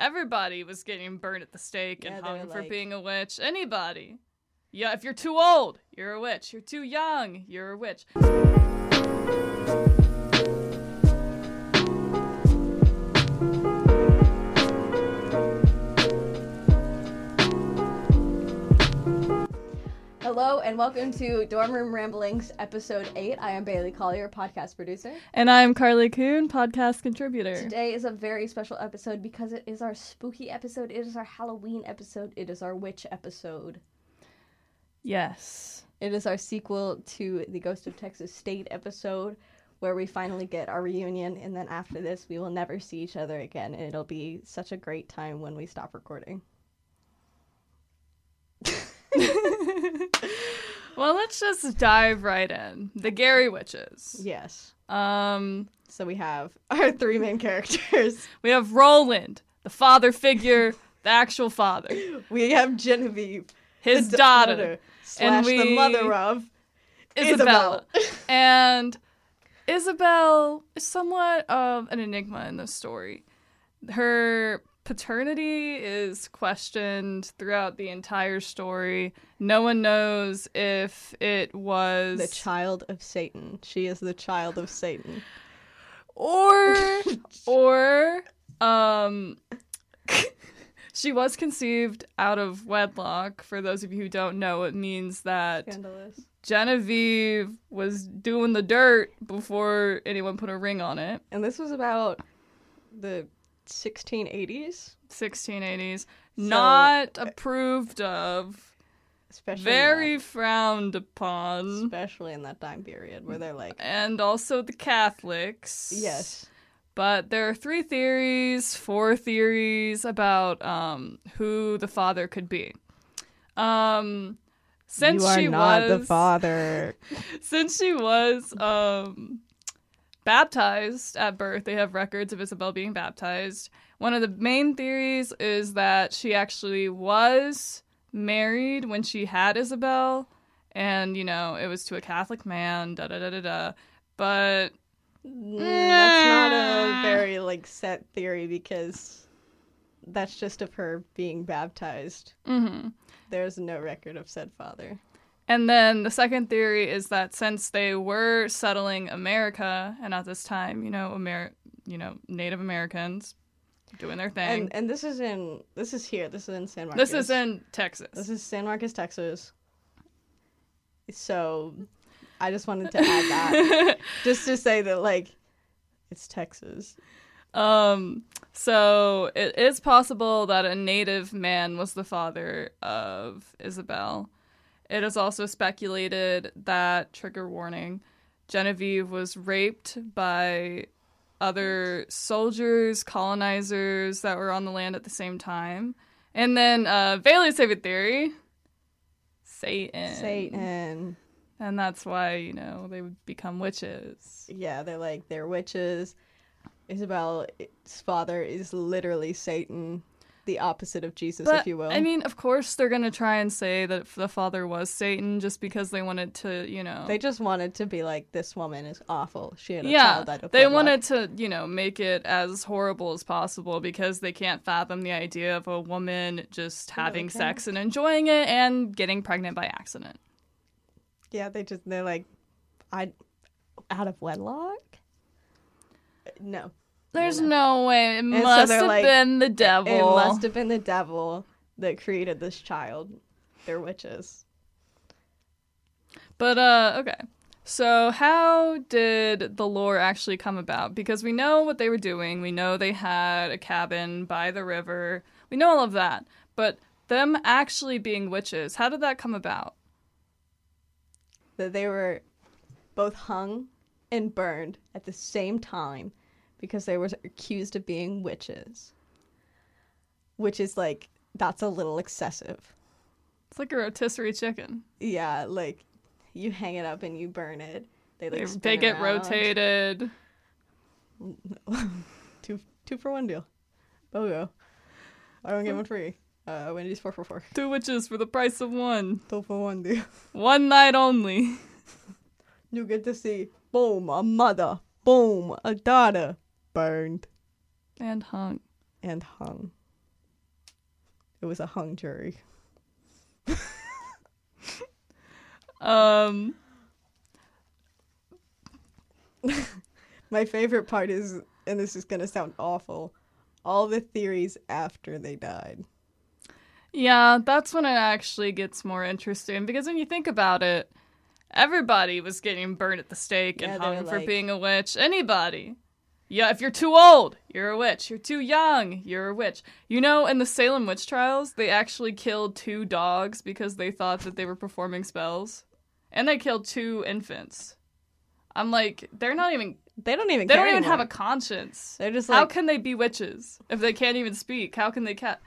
everybody was getting burned at the stake Yeah, and hung for like- being a witch. Anybody. Yeah, if you're too old, you're a witch. You're too young, you're a witch. Hello and welcome to Dorm Room Ramblings, episode 8. I am Bailey Collier, podcast producer. And I'm Carly Koon, podcast contributor. Today is a very special episode because it is our spooky episode, it is our Halloween episode, it is our witch episode. Yes. It is our sequel to the Ghost of Texas State episode where we finally get our reunion and then after this we will never see each other again and it'll be such a great time when we stop recording. well, let's just dive right in. The Gery Witches. Yes. Um, So we have our three main characters. we have Roland, the father figure, the actual father. We have Genevieve, His the daughter, slash the we- mother of Isabella. and Isabel is somewhat of an enigma in this story. Her paternity is questioned throughout the entire story. No one knows if it was the child of Satan. She is the child of Satan. or or um she was conceived out of wedlock. For those of you who don't know, it means that Scandalous. Genevieve was doing the dirt before anyone put a ring on it. And this was about the 1680s, 1680s. Not uh, approved of. especially Very in frowned upon. especially in that time period where they're like, And also the Catholics. yes, But there are three theories, four theories about um, who the father could be. Um, since you are she not was the father. since she was um, baptized at birth, they have records of Isabel being baptized. One of the main theories is that she actually was married when she had Isabel, and you know it was to a Catholic man. Da da da da da. But Mm, that's not a very like set theory because that's just of her being baptized. mhm. There's no record of said father. And then the second theory is that since they were settling America, and at this time, you know, Amer- you know, Native Americans doing their thing. And and this is in this is here. This is in San Marcos. this is in Texas. This is San Marcos, Texas. So I just wanted to add that. just to say that like it's Texas. um, so it is possible that a native man was the father of Isabel. It is also speculated that trigger warning, Genevieve was raped by other soldiers, colonizers that were on the land at the same time. And then uh Bailey's favorite theory, Satan. Satan. And that's why, you know, they would become witches. Yeah, they're like they're witches. Isabel's father is literally Satan, the opposite of Jesus, But if you will. I mean, of course, they're gonna try and say that the father was Satan just because they wanted to, you know. they just wanted to be like, this woman is awful. She had a yeah, child they wedlock." wanted to, you know, make it as horrible as possible because they can't fathom the idea of a woman just having okay. sex and enjoying it and getting pregnant by accident. Yeah, they just they're like, I, out of wedlock. Uh, no, There's know. no way. It so must they're have like, been the devil. It must have been the devil that created this child. They're witches. But uh okay. So how did the lore actually come about? Because we know what they were doing. We know they had a cabin by the river. We know all of that. But them actually being witches, how did that come about? That they were both hung and burned at the same time because they were accused of being witches. Which is like that's a little excessive. It's like a rotisserie chicken. Yeah, like you hang it up and you burn it. They like They, they get around. rotated. two two for one deal. BOGO. I don't get one free. Uh, Wendy's four for four. Two witches for the price of one. Two for one deal. One night only. You get to see boom a mother, boom a daughter, burned And hung. and hung. it was a hung jury. Um, My favorite part is, and this is gonna sound awful, all the theories after they died. yeah, that's when it actually gets more interesting because when you think about it, everybody was getting burned at the stake Yeah, and hung for like- being a witch. Anybody. Yeah, if you're too old, you're a witch. You're too young, you're a witch. You know, in the Salem witch trials, they actually killed two dogs because they thought that they were performing spells. And they killed two infants. I'm like, they're not even They don't even. they don't even have a conscience. They're just like, How can they be witches if they can't even speak? How can they cat?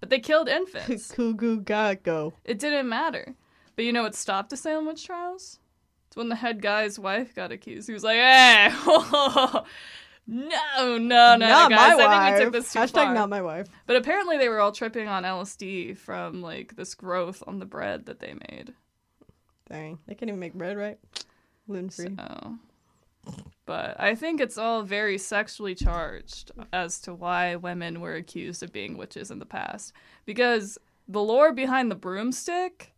But they killed infants. Kugu Gago. it didn't matter. But you know what stopped the Salem witch trials? It's when the head guy's wife got accused. He was like, eh, "Hey, no, no, no, not guys, my I think we took this too Hashtag far." not my wife. But apparently, they were all tripping on LSD from like this growth on the bread that they made. Dang, they can't even make bread right. Gluten free. So, but I think it's all very sexually charged as to why women were accused of being witches in the past. Because the lore behind the broomstick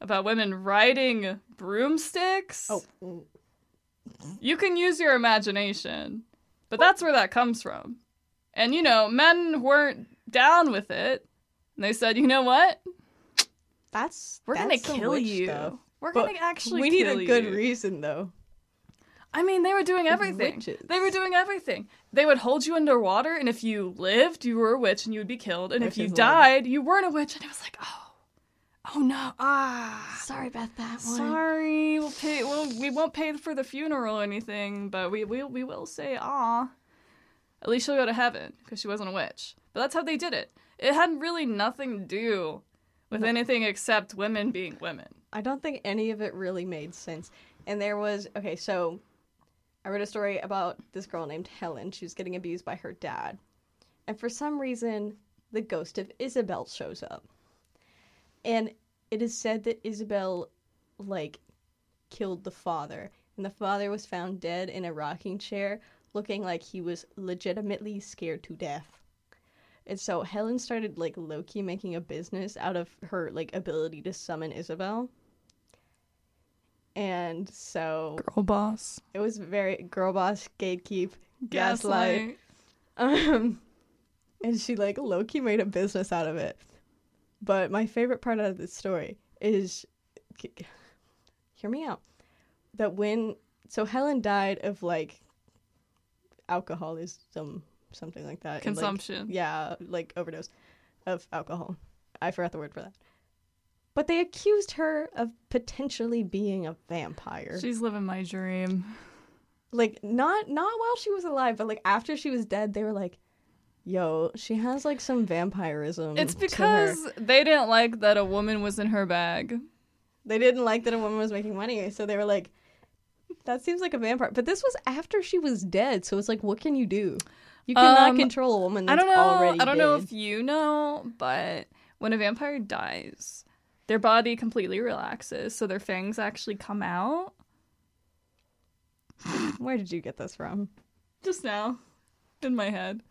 about women riding broomsticks, Oh, mm, you can use your imagination, but that's where that comes from. And you know, men weren't down with it. And they said, you know what? that's We're that's gonna kill you. stuff. We're But gonna actually we need a good you. reason though. I mean, they were doing everything. witches. They were doing everything. They would hold you underwater, and if you lived, you were a witch and you would be killed. And if you Witches died, you weren't a witch. And it was like, oh, oh no, ah, Sorry about that one. sorry. We'll pay. Well, we won't pay for the funeral or anything, but we we we will say, ah. At least she'll go to heaven because she wasn't a witch. But that's how they did it. It had really nothing to do with No. anything except women being women. I don't think any of it really made sense. And there was okay, so I read a story about this girl named Helen. She was getting abused by her dad. And for some reason, the ghost of Isabel shows up. And it is said that Isabel like killed the father. And the father was found dead in a rocking chair, looking like he was legitimately scared to death. And so Helen started like Loki making a business out of her like ability to summon Isabel. And so Girl boss. it was very girl boss gatekeep gaslight. Um and she like Loki made a business out of it. But my favorite part of this story is hear me out. That when so Helen died of like alcoholism something like that. and, like, Consumption. yeah, like overdose of alcohol. I forgot the word for that. But they accused her of potentially being a vampire. She's living my dream. like not not while she was alive, but like after she was dead, they were like, "Yo, she has like some vampirism." It's to her." because they didn't like that a woman was in her bag. they didn't like that a woman was making money, so they were like, "That seems like a vampire." But this was after she was dead, so it's like, what can you do? You cannot Um, control a woman I that's don't know. already I don't know if you know, but when a vampire dies, their body completely relaxes, so their fangs actually come out. Where did you get this from? Just now, in my head.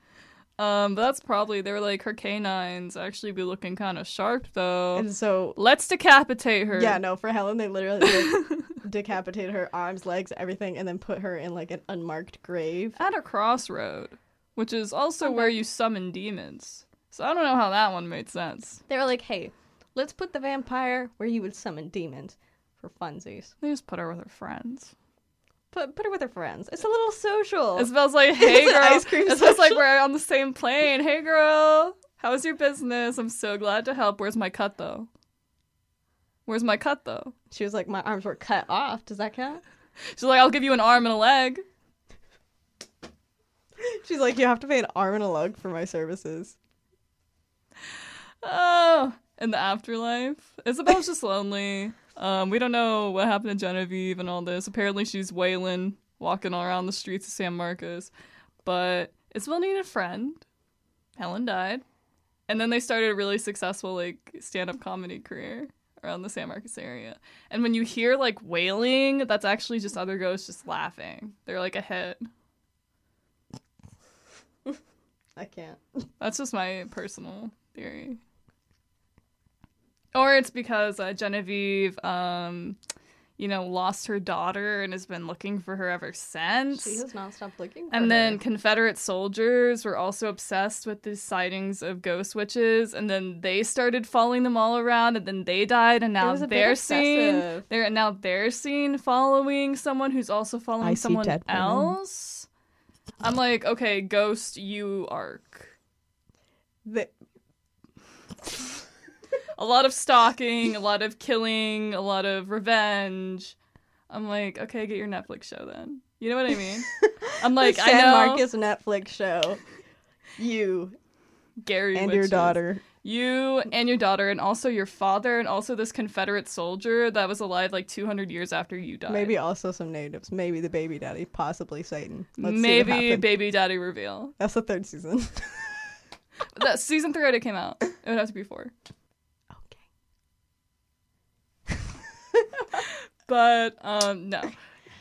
Um, but that's probably they were like her canines actually be looking kind of sharp though. And so Let's decapitate her. Yeah, no, for Helen, they literally like, decapitated her arms, legs, everything, and then put her in like an unmarked grave. at a crossroad, which is also Okay. where you summon demons. So I don't know how that one made sense. They were like, hey, let's put the vampire where you would summon demons for funsies. They just put her with her friends. Put, put her with her friends. It's a little social. It smells like, hey girl. ice cream it smells like we're on the same plane. Hey girl, how's your business? I'm so glad to help. Where's my cut though? Where's my cut though? She was like, my arms were cut off. Does that count? She's like, I'll give you an arm and a leg. She's like, you have to pay an arm and a leg for my services. Oh, in the afterlife, Isabel's just lonely. Um, we don't know what happened to Genevieve and all this. Apparently, she's wailing, walking around the streets of San Marcos. But Isabel needed a friend. Helen died, and then they started a really successful like stand-up comedy career around the San Marcos area. And when you hear like wailing, that's actually just other ghosts just laughing. They're like a hit. I can't. That's just my personal theory. Or it's because uh, Genevieve, um, you know, lost her daughter and has been looking for her ever since. She has not stopped looking. For And then. Confederate soldiers were also obsessed with the sightings of ghost witches, and then they started following them all around, and then they died, and now was a they're seen. They're now they're seen following someone who's also following I see someone dead women. else. I'm like, okay, ghost, you arc. The- A lot of stalking, a lot of killing, a lot of revenge. I'm like, okay, get your Netflix show then. You know what I mean? I'm like, I San know Marcos Netflix show. You Gery and your daughter. You and your daughter, and also your father, and also this Confederate soldier that was alive like 200 years after you died. Maybe also some natives. Maybe the baby daddy. Possibly Satan. Let's Maybe baby daddy reveal. That's the third season. that season three already came out. It would have to be four. okay. But um, no,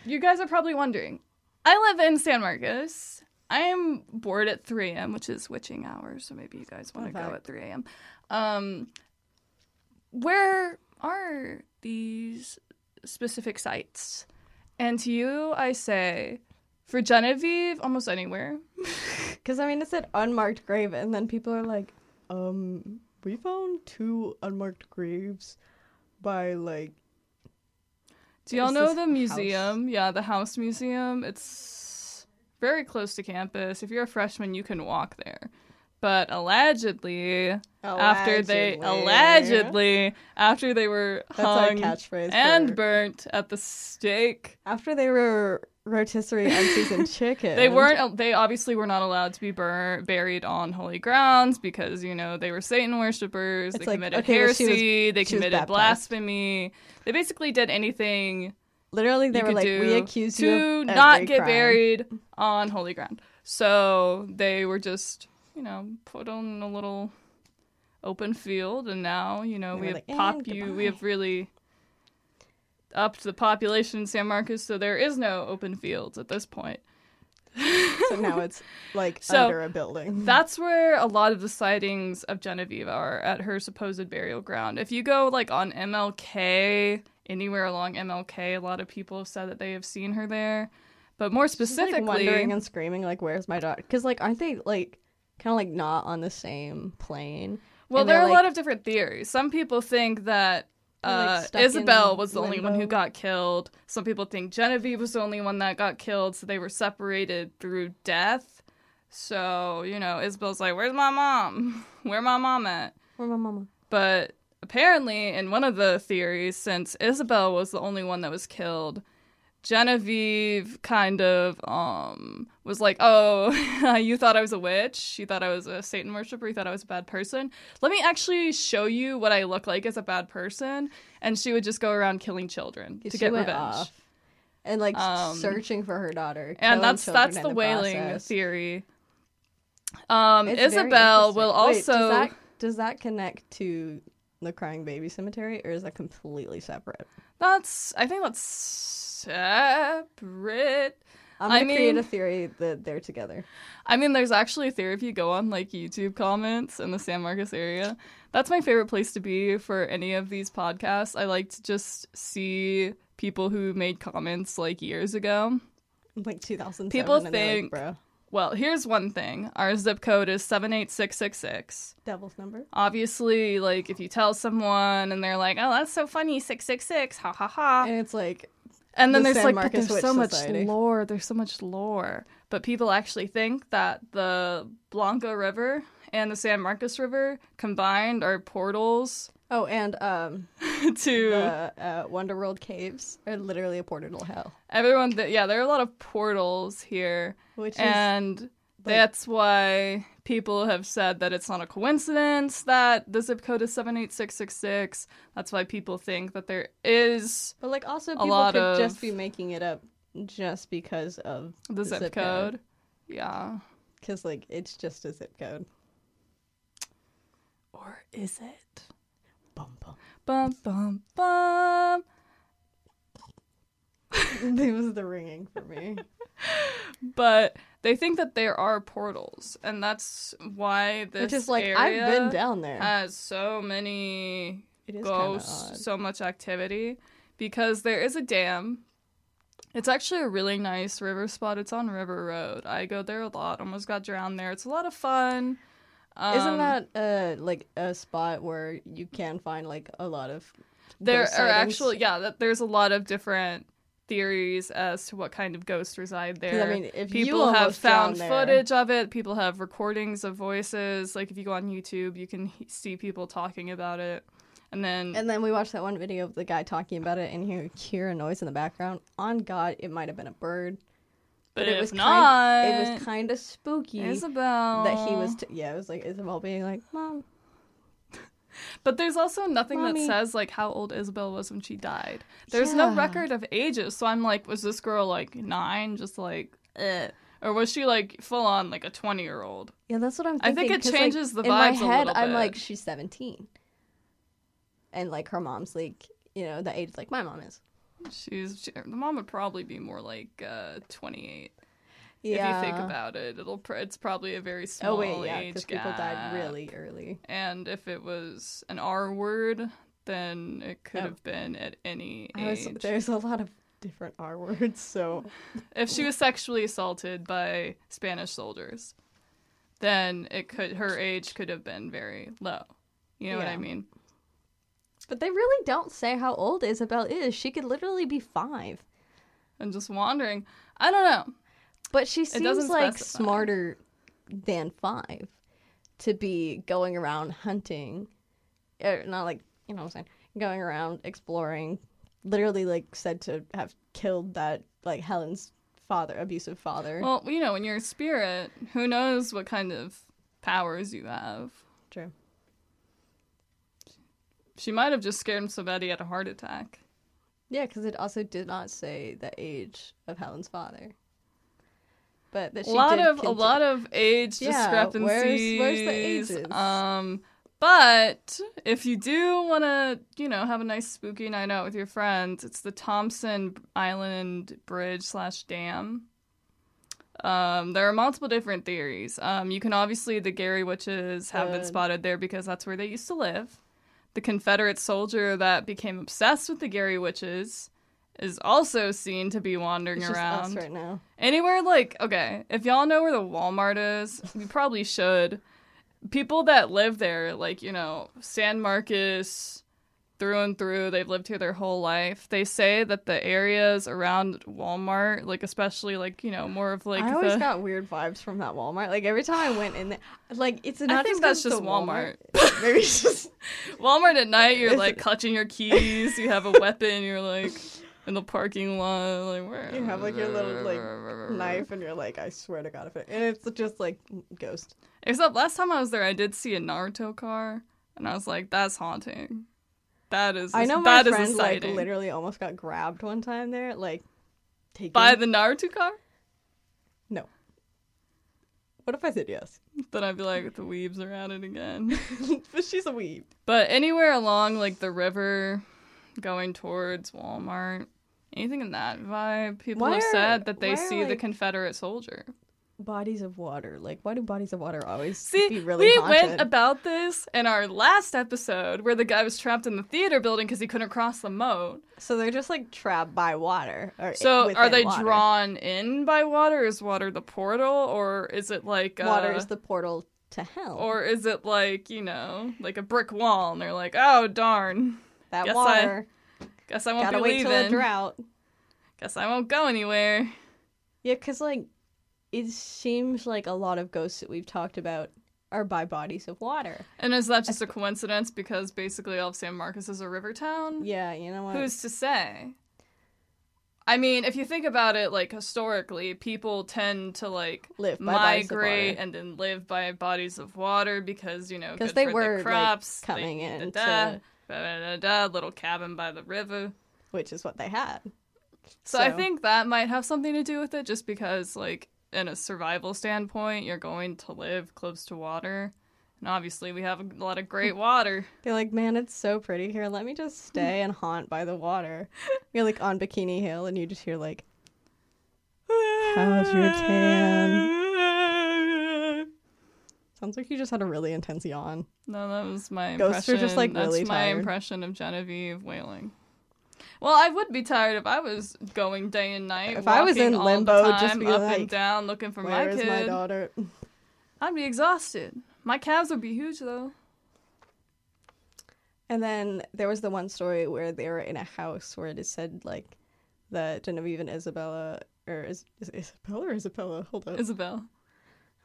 you guys are probably wondering. I live in San Marcos. I am bored at 3 a.m., which is witching hours, so maybe you guys want to go at 3 a.m. Um, where are these specific sites? And to you, I say, for Genevieve, almost anywhere. Because I mean, it's an unmarked grave, and then people are like, um, we found two unmarked graves by like. Do y'all know the house? museum? Yeah, the House Museum. It's very close to campus. If you're a freshman, you can walk there. But allegedly, after they allegedly after they were hung and burnt at the stake, after they were rotisserie unseasoned chicken. they weren't. They obviously were not allowed to be bur- buried on holy grounds because you know they were Satan worshippers. It's they like, committed okay, well, was- heresy. they committed blasphemy. They basically did anything Literally, they were like, we accuse to you to not get crime." buried on holy ground. So they were just, you know, put on a little open field, and now you know They we have like, eh, pop "And you. We have really upped the population in San Marcos, so there is no open fields at this point. So now it's like So, under a building. That's where a lot of the sightings of Genevieve are at her supposed burial ground. If you go like on MLK, anywhere along MLK, a lot of people have said that they have seen her there. But more She's, like, specifically, wondering and screaming like, "Where's my daughter?" Because like, aren't they like kind of like not on the same plane? well, there are a lot of different theories. Some people think that Like, uh, Isabel was the only one who got killed. Some people think Genevieve was the only one that got killed, so they were separated through death. So, you know, Isabel's like, Where's my mom? Where my mom at? Where my mama? But apparently, in one of the theories, since Isabel was the only one that was killed, Genevieve kind of um was like, "Oh, you thought I was a witch? You thought I was a Satan worshiper? You thought I was a bad person? Let me actually show you what I look like as a bad person." And she would just go around killing children to get revenge. off and like Um, searching for her daughter. And that's that's the whaling process. theory. Um, It's Isabel will also Wait, does that, does that connect to the crying baby cemetery, or is that completely separate? that's I think that's separate. I'm gonna create mean- a theory that they're together. I mean, there's actually a theory if you go on like YouTube comments in the San Marcos area. That's my favorite place to be for any of these podcasts. I like to just see people who made comments like years ago. Like 2007. People and they're like, think- bro, Well, here's one thing our zip code is 78666. devil's number. Obviously, like if you tell someone and they're like, oh, that's so funny, 666, ha ha ha. And it's like, And then the there's San like, but there's Witch so much lore. There's so much lore. But people actually think that the Blanco River and the San Marcos River combined are portals oh, and um, to the uh, Wonder World caves are literally a portal to hell, everyone. That yeah, there are a lot of portals here, which is that's why people have said that it's not a coincidence that the zip code is seven eight six six six. That's why people think that there is but like also people could of- just be making it up just because of the zip, zip code. code. Yeah. because like it's just a zip code. Or is it? Bum bum. Bum bum bum. it was the ringing for me. But they think that there are portals, and that's why this Which is like area I've been down there. has so many it is kind ghosts, so much activity, because there is a dam. It's actually a really nice river spot. It's on River Road. I go there a lot. Almost got drowned there. It's a lot of fun. Isn't Um, that uh like a spot where you can find like a lot of there are actually yeah that there's a lot of different theories as to what kind of ghosts reside there I mean, if you people have found footage of it people have recordings of voices like if you go on youtube you can he- see people talking about it and then And then we watched that one video of the guy talking about it, and you hear a noise in the background. On God, it might have been a bird, but, it if was not kind. It was kind of spooky isabel that he was. T- yeah, it was like Isabel being like, "Mom, but there's also nothing Mommy. that says like how old isabel was when she died there's no record of ages so i'm like was this girl like nine just like eh. or was she like full on like a 20 year old yeah, that's what I'm I thinking." think it 'cause, like, changes the in my head, I'm like, she's 17, and like her mom's like, you know, the age like my mom is. She's she, the mom would probably be more like uh, 28. Yeah. If you think about it, it'll pr- it's probably a very small Oh wait, yeah, age because people died really early. And if it was an R word, then it could Oh. have been at any was, age. there's a lot of different R words, so If she was sexually assaulted by Spanish soldiers, then it could her age could have been very low. You know what I mean? But they really don't say how old Isabel is. She could literally be five. And just wandering. I don't know. But she seems like specify. smarter than five to be going around hunting. Er, not like, you know what I'm saying? Going around exploring. Literally, like, said to have killed that, like, Helen's father, abusive father. Well, you know, when you're a spirit, who knows what kind of powers you have. True. She might have just scared him so bad he had a heart attack. Yeah, because it also did not say the age of Helen's father. But that she A lot of a lot of age Yeah, discrepancies. where's- where's the ages? Um, but if you do want to, you know, have a nice spooky night out with your friends, it's the Thompson Island Bridge slash Dam. Um, there are multiple different theories. Um, you can obviously the Gery witches have been spotted there because that's where they used to live. The Confederate soldier that became obsessed with the Gery witches is also seen to be wandering It's just around. right now. Anywhere like okay, if y'all know where the Walmart is, you probably should. People that live there, like you know, San Marcos, through and through, they've lived here their whole life. They say that the areas around Walmart, like especially like you know more of like I always the. got weird vibes from that Walmart. Like every time I went in there, like it's not think just that's just the Walmart. Maybe it's just Walmart at night, you're like clutching your keys. You have a weapon. You're like in the parking lot, like where you have like your little like knife, and you're like, I swear to God, if it and it's just like ghost. Except last time I was there, I did see a Naruto car, and I was like, "That's haunting. That is. I know my that is a friend like literally almost got grabbed one time there, like taken. by the Naruto car. no. What if I said yes? Then I'd be like, "The weebs are at it again." but she's a weeb. but anywhere along like the river, going towards Walmart, anything in that vibe, people Why have are- said that they are, see the Confederate soldier. Bodies of water. Like, why do bodies of water always See, be really we haunted? went about this in our last episode where the guy was trapped in the theater building because he couldn't cross the moat. so they're just like trapped by water. So are they water. drawn in by water? Is water the portal, or is it like uh, Water is the portal to hell. or is it like you know like a brick wall, and they're like, oh darn, that guess I water. Guess I won't Gotta be wait till a drought. Guess I won't go anywhere. Yeah, because like it seems like a lot of ghosts that we've talked about are by bodies of water. And is that just a coincidence? Because basically all of San Marcos is a river town. Yeah, you know what? Who's to say? I mean, if you think about it, like historically, people tend to like Live by bodies of migrate and then live by bodies of water because you know because they were, like, crops they coming eat the in da, to- da, da, da, little cabin by the river. which is what they had. So, I think that might have something to do with it, just because like in a survival standpoint, you're going to live close to water, and obviously we have a lot of great water. They're like, man, it's so pretty here. Let me just stay and haunt by the water. You're like on Bikini Hill, and you just hear like, How's your tan? Sounds like you just had a really intense yawn. No, that was my Ghosts impression. are just, like, That's really my tired. impression of Genevieve wailing. Well, I would be tired if I was going day and night. If I was in limbo, the just time, be up like, and down, looking for my kid. Where is my daughter? I'd be exhausted. My calves would be huge though. And then there was the one story where they were in a house where it is said like that Genevieve and Isabella or is, is Isabella or Isabella? Hold up. Isabel.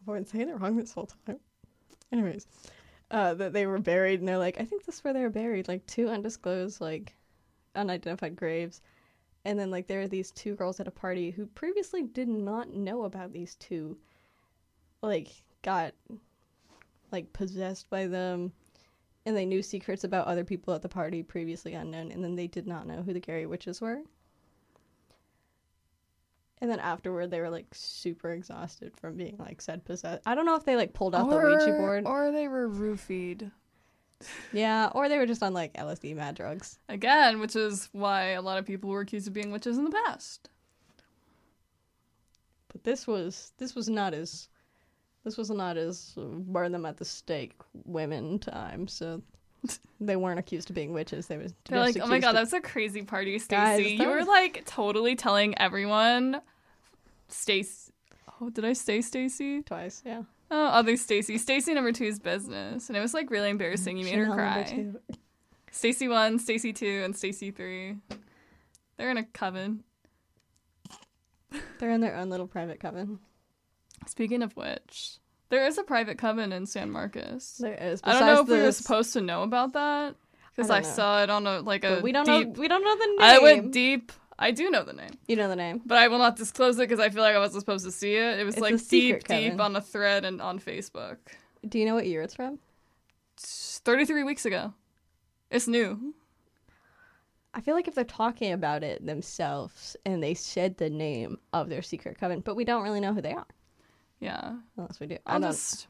I've been saying it wrong this whole time. Anyways, uh, that they were buried, and they're like, I think this is where they were buried, like two undisclosed, like unidentified graves. And then like there are these two girls at a party who previously did not know about these two, like got like possessed by them, and they knew secrets about other people at the party previously unknown, and then they did not know who the Gery witches were. And then afterward, they were like super exhausted from being like said possessed. I don't know if they like pulled out the Ouija board. or they were roofied. yeah, or they were just on like LSD mad drugs. Again, which is why a lot of people were accused of being witches in the past. But this was this was not as this was not as burn them at the stake women time. So they weren't accused of being witches. They were like, oh my god, of- that was a crazy party, Stacy. You were was- like totally telling everyone, Stacy. Oh, did I say Stacy? twice. Yeah, Oh, other Stacy. Stacy number two's business, and it was like really embarrassing. You made her Chanel number cry. Stacy one, Stacy two, and Stacy three. They're in a coven. They're in their own little private coven. Speaking of which, there is a private coven in San Marcos. There is. I don't know if besides we were supposed to know about that because I I, saw it on a like a but we don't deep. know. We don't know the name. I went deep. I do know the name, You know the name. but I will not disclose it because I feel like I wasn't supposed to see it. It was It's a like secret deep, deep on a thread and on Facebook. Do you know what year it's from? Thirty-three weeks ago. It's new. I feel like if they're talking about it themselves and they said the name of their secret coven, but we don't really know who they are Yeah. unless we do. I I'll don't. just.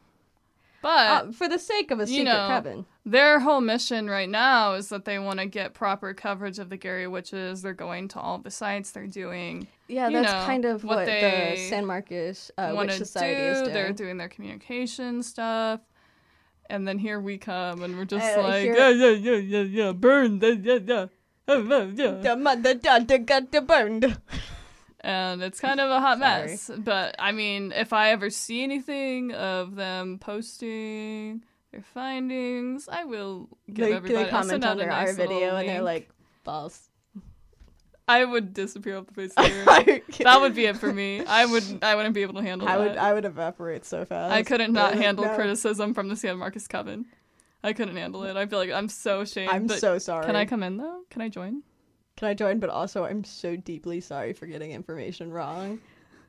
But Uh, for the sake of a you secret know, coven, Their whole mission right now is that they want to get proper coverage of the Gery witches. They're going to all the sites. They're doing yeah, that's know, kind of what what, the San Marcos uh, Witch Society do. is doing. They're doing their communication stuff. And then here we come, and we're just Uh, like, here- yeah, yeah, yeah, yeah, yeah, burn, yeah, yeah, yeah, yeah. The mother daughter got burned. And it's kind of a hot mess. But I mean, if I ever see anything of them posting their findings, I will give They, everybody. they comment under our nice little video and they're like, false. I would disappear off the face of the earth. that would be it for me. I would. I wouldn't be able to handle I that. would I would evaporate so fast. I couldn't not Like, handle no. criticism from the San Marcos Coven. I couldn't handle it. I feel like I'm so ashamed. I'm so sorry. Can I come in though? Can I join? Can I join? But also, I'm so deeply sorry for getting information wrong.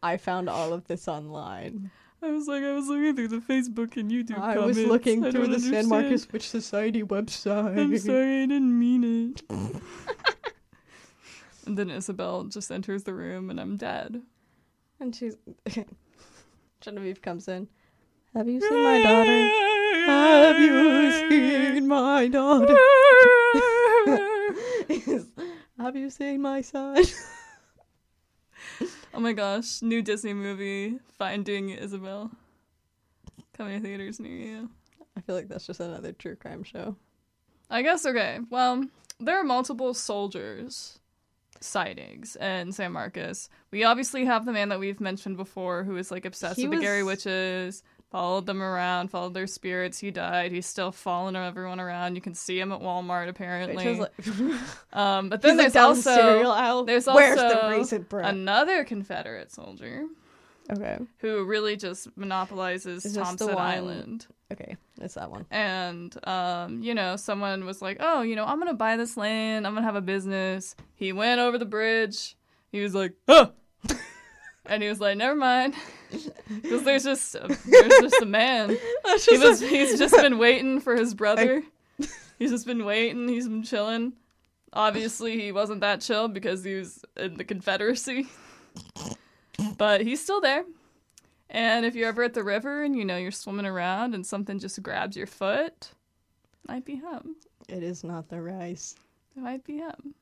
I found all of this online. I was like, I was looking through the Facebook and YouTube I comments. was looking I through the San. Marcos Witch Society website. I'm sorry, I didn't mean it. and then Isabel just enters the room, and I'm dead. And she's Genevieve comes in. Have you seen my daughter? Have you seen my daughter? Have you seen my son? oh my gosh, new Disney movie, Finding Isabel. Coming to theaters near you. I feel like that's just another true crime show. I guess okay. Well, there are multiple soldiers sightings in San Marcos. We obviously have the man that we've mentioned before who is like obsessed He with the Gery witches, followed them around, followed their spirits. He died. He's still following everyone around. You can see him at Walmart apparently. Like, um, but then there's also there's also the another Confederate soldier okay, who really just monopolizes Thompson Island. okay, it's that one. and um, you know, someone was like, "Oh, you know, I'm gonna buy this land. I'm gonna have a business." He went over the bridge. He was like, "Huh," and he was like, "Never mind," because there's just there's just a man. That's He was a- he's just been waiting for his brother. He's just been waiting. He's been chilling. Obviously, he wasn't that chill because he was in the Confederacy, but he's still there. And if you're ever at the river and you know you're swimming around and something just grabs your foot, it might be him. It is not the rice. It might be him.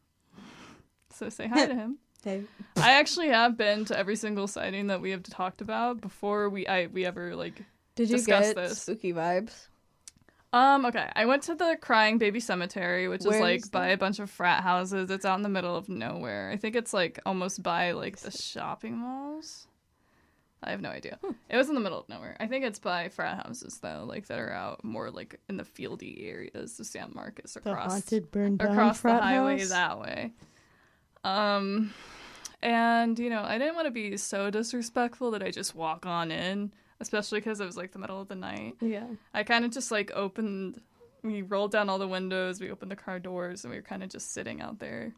So say hi to him. Hey, I actually have been to every single sighting that we have talked about before we I we ever like did you Discuss get this. spooky vibes? Um, okay. I went to the Crying Baby Cemetery, which Where is like is by a bunch of frat houses. It's out in the middle of nowhere. I think it's like almost by like the shopping malls. I have no idea. Hmm. It was in the middle of nowhere. I think it's by frat houses though, like that are out more like in the fieldy areas of San Marcos across burned across the highway that way. Um, and you know, I didn't want to be so disrespectful that I just walk on in, especially because it was like the middle of the night. Yeah. I kind of just like opened. We rolled down all the windows. We opened the car doors, and we were kind of just sitting out there.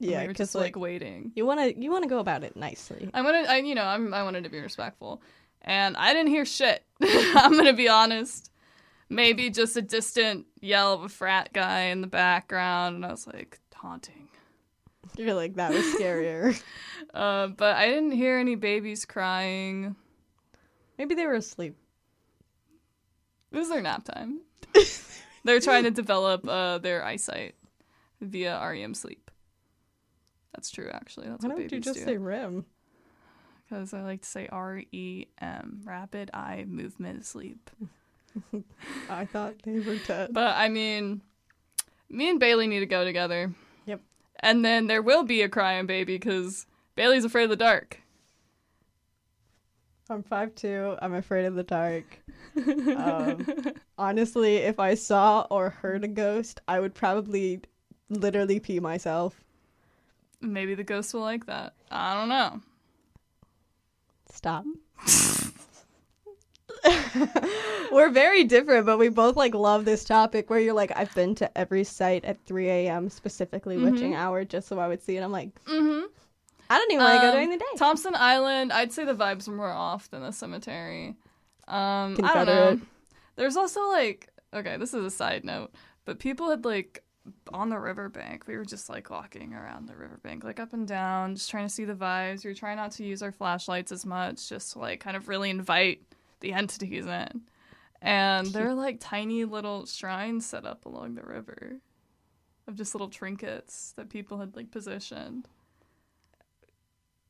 Yeah, we were just like, like waiting. you want to you want to go about it nicely. I wanted, I you know, I'm, I wanted to be respectful, and I didn't hear shit. I'm gonna be honest. Maybe just a distant yell of a frat guy in the background, and I was like haunting. You're like that was scarier. Uh, but I didn't hear any babies crying. Maybe they were asleep. It was their nap time. They're trying to develop uh, their eyesight via REM sleep. That's true, actually. That's Why what don't you just do. say REM? Because I like to say R E M, rapid eye movement sleep. I thought they were dead. But I mean, me and Bailey need to go together. And then there will be a crying baby because Bailey's afraid of the dark. I'm five two. I'm afraid of the dark. Um, honestly, if I saw or heard a ghost, I would probably literally pee myself. Maybe the ghost will like that. I don't know. Stop. We're very different, but we both like love this topic where you're like, I've been to every site at 3 a.m. specifically witching hour just so I would see it. I'm like, Mm-hmm. I don't even want to go Um, during the day. Thompson Island, I'd say the vibes were more off than the cemetery. Um, I don't know. There's also like, okay, this is a side note, but people had like on the riverbank. We were just like walking around the riverbank, like up and down, just trying to see the vibes. We were trying not to use our flashlights as much, just to like kind of really invite the entities in. And there are like tiny little shrines set up along the river of just little trinkets that people had like positioned.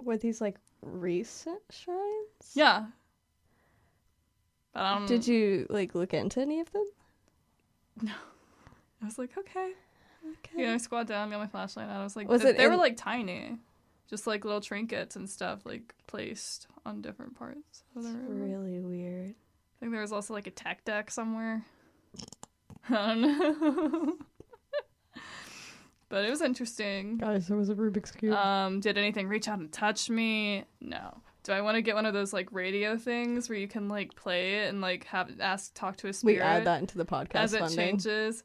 Were these like recent shrines? Yeah. But um, Did you like look into any of them? No. I was like, okay. Okay. You know, I squat down, got my flashlight out. I was like, Was th- it they were like tiny, just like little trinkets and stuff, like placed on different parts of the It's river. really weird. I think there was also like a tech deck somewhere. I don't know. but it was interesting. Guys, there was a Rubik's cube. Um, did anything reach out and touch me? No. Do I want to get one of those like radio things where you can like play it and like have ask talk to a spirit? we spirit add that into the podcast as it funding. changes?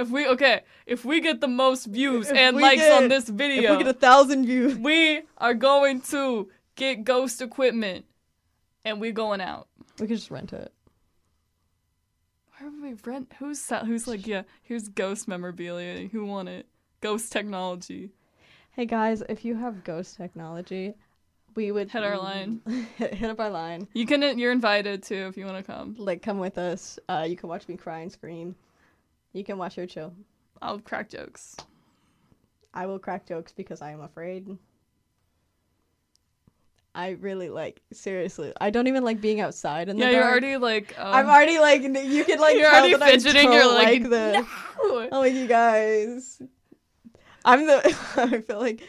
If we okay, if we get the most views If and likes get- on this video, If we get a thousand views, we are going to get ghost equipment and we're going out. we could just rent it. Where would we rent? Who's who's like yeah? Here's ghost memorabilia. Who want it? Ghost technology. Hey guys, if you have ghost technology, we would Hit our line. hit, hit up our line. You can. You're invited too if you want to come. Like, come with us. Uh, you can watch me cry and scream. You can watch her chill. I'll crack jokes. I will crack jokes because I am afraid. I really like seriously. I don't even like being outside in the Yeah, you're already like. Um, I'm already like you can like You're already fidgeting, you're like, this. "No!" I'm like you guys. I'm the. I feel like.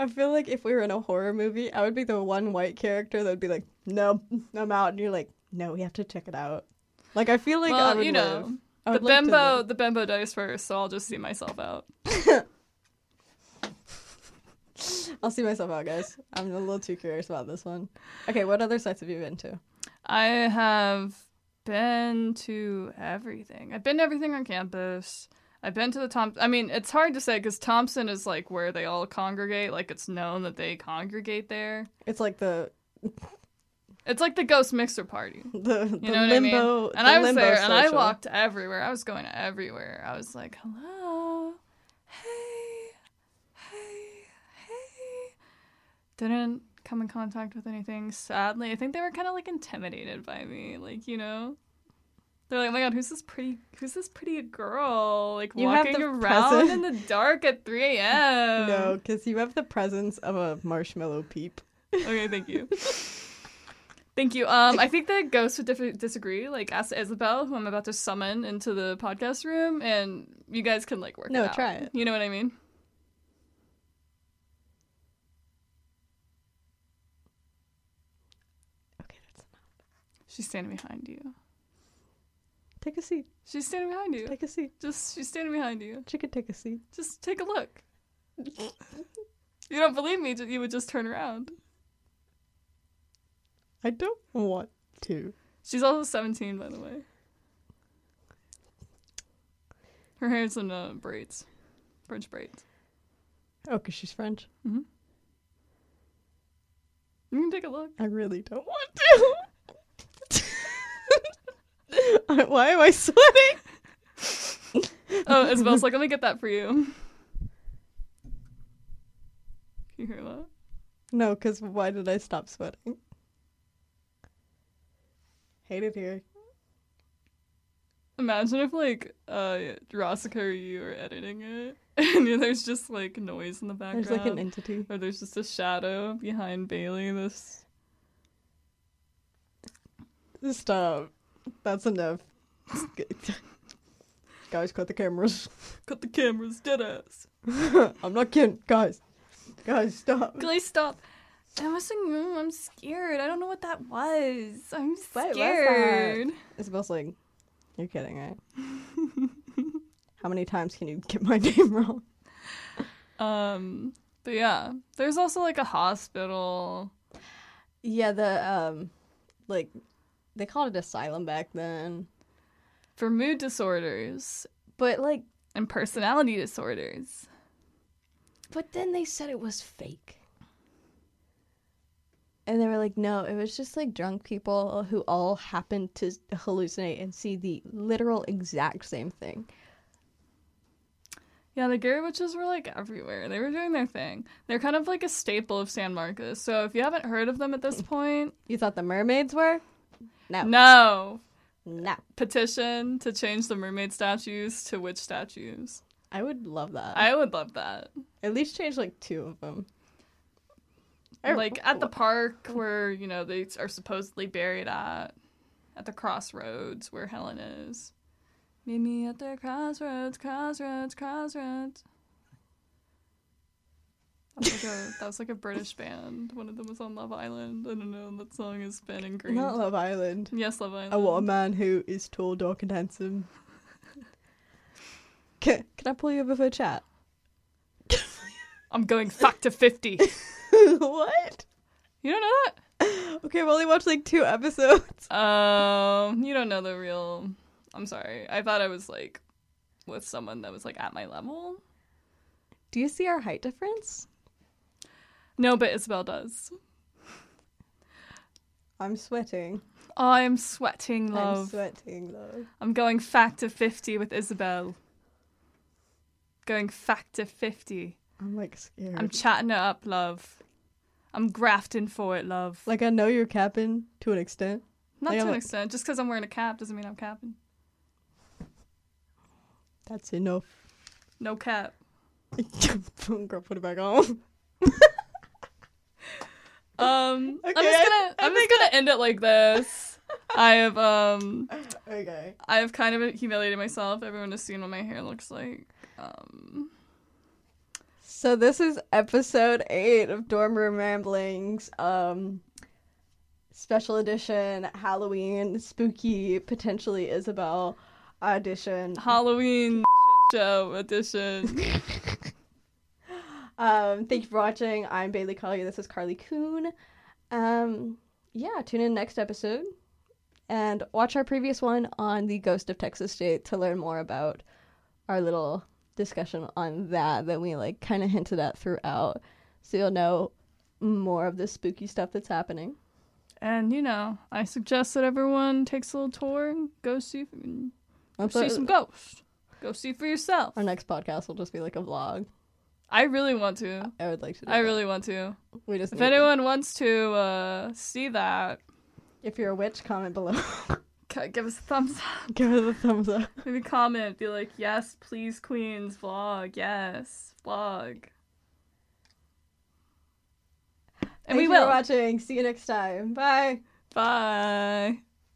I feel like if we were in a horror movie, I would be the one white character that would be like, "No, I'm out," and you're like, "No, we have to check it out." Like I feel like I well, would you live. I the would like to bimbo, the bimbo dies first, so I'll just see myself out. I'll see myself out, guys. I'm a little too curious about this one. Okay, what other sites have you been to? I have been to everything. I've been to everything on campus. I've been to the Tom. I mean, it's hard to say because Thompson is like where they all congregate. Like it's known that they congregate there. It's like the It's like the ghost mixer party. the, the You know what I mean? limbo. And I was limbo there, and I walked everywhere. I was going everywhere. I was like, "Hello, hey, hey, hey." Didn't come in contact with anything. Sadly, I think they were kind of like intimidated by me. Like you know, They're like, oh my god, who's this pretty? Who's this pretty girl? Like You walking around in the dark at 3 a.m. no, because you have the presence of a marshmallow peep. Okay, thank you. thank you. Um, I think that Ghost would dif- disagree. Like, ask Isabel, who I'm about to summon into the podcast room, and you guys can like work. No, it out. try it. You know what I mean? Okay, that's enough. She's standing behind you. Take a seat. She's standing behind you. Take a seat. Just she's standing behind you. She could take a seat. Just take a look. you don't believe me? You would just turn around. I don't want to. She's also 17, by the way. Her hair's in uh, braids, French braids. Oh, because she's French. Mm-hmm. You can take a look. I really don't want to. Why am I sweating? Oh, Isabel's like, let me get that for you. Can you hear that? No, because why did I stop sweating? Hate it here. Imagine if like uh Rasika or you are editing it and there's just like noise in the background. There's like an entity. or there's just a shadow behind Bailey. This Stop. That's enough. Guys, cut the cameras. cut the cameras, dead ass. I'm not kidding. Guys. Guys, stop. Guys, stop. I was like, "Mm, I'm scared. I don't know what that was. I'm was scared. Isabel's like, you're kidding, right? How many times can you get my name wrong? Um, but yeah, there's also like a hospital. Yeah, the, um, like, they called it asylum back then. for mood disorders But, like, and personality disorders. But then they said it was fake. And they were like, no, it was just like drunk people who all happened to hallucinate and see the literal exact same thing. Yeah, the Gery Witches were like everywhere. They were doing their thing. They're kind of like a staple of San Marcos. So if you haven't heard of them at this point, You thought the mermaids were? No. no. No. Petition to change the mermaid statues to witch statues. I would love that. I would love that. At least change like two of them. Oh, like at the park where, you know, they are supposedly buried at, at the crossroads where Helen is. Meet me at the crossroads, crossroads, crossroads. That was, like a, that was like a British band. One of them was on Love Island. I don't know. That song is Ben and Green. Not Love Island. yes, Love Island. I want a man who is tall, dark, and handsome. Can, can I pull you over for a chat? I'm going back to 50. what? You don't know that? Okay, I've only watched like two episodes. Um, you don't know the real. I'm sorry. I thought I was like with someone that was like at my level. Do you see our height difference? No, but Isabel does. I'm sweating. I'm sweating, love. I'm sweating, love. I'm going fact to 50 with Isabel. Going fact to 50. I'm like scared. I'm chatting it up, love. I'm grafting for it, love. like I know you're capping to an extent. Not like, to I'm an like- extent. Just because I'm wearing a cap doesn't mean I'm capping. That's enough. No cap. Girl, put it back on. Um, I'm just gonna, I I'm just gonna end it like this. I have, um, okay. I have kind of humiliated myself. Everyone has seen what my hair looks like. Um, So this is episode eight of Dorm Room Ramblings. Um, special edition Halloween spooky potentially Isabel audition. Halloween show edition. Um, thank you for watching. I'm Bailey Collier. This is Carly Koon. Um, yeah, tune in next episode and watch our previous one on the Ghost of Texas State to learn more about our little discussion on that that we like kind of hinted at throughout, so you'll know more of the spooky stuff that's happening. And you know, I suggest that everyone takes a little tour and go see go see some ghosts. Go see for yourself. our next podcast will just be like a vlog. I really want to. I would like to. I that. really want to. We just. If need to- anyone wants to uh, see that, if you're a witch, comment below. give us a thumbs up. Give us a thumbs up. Maybe comment. Be like, yes, please, Queens vlog. Yes, vlog. And Thank we you will. for watching. See you next time. Bye. Bye.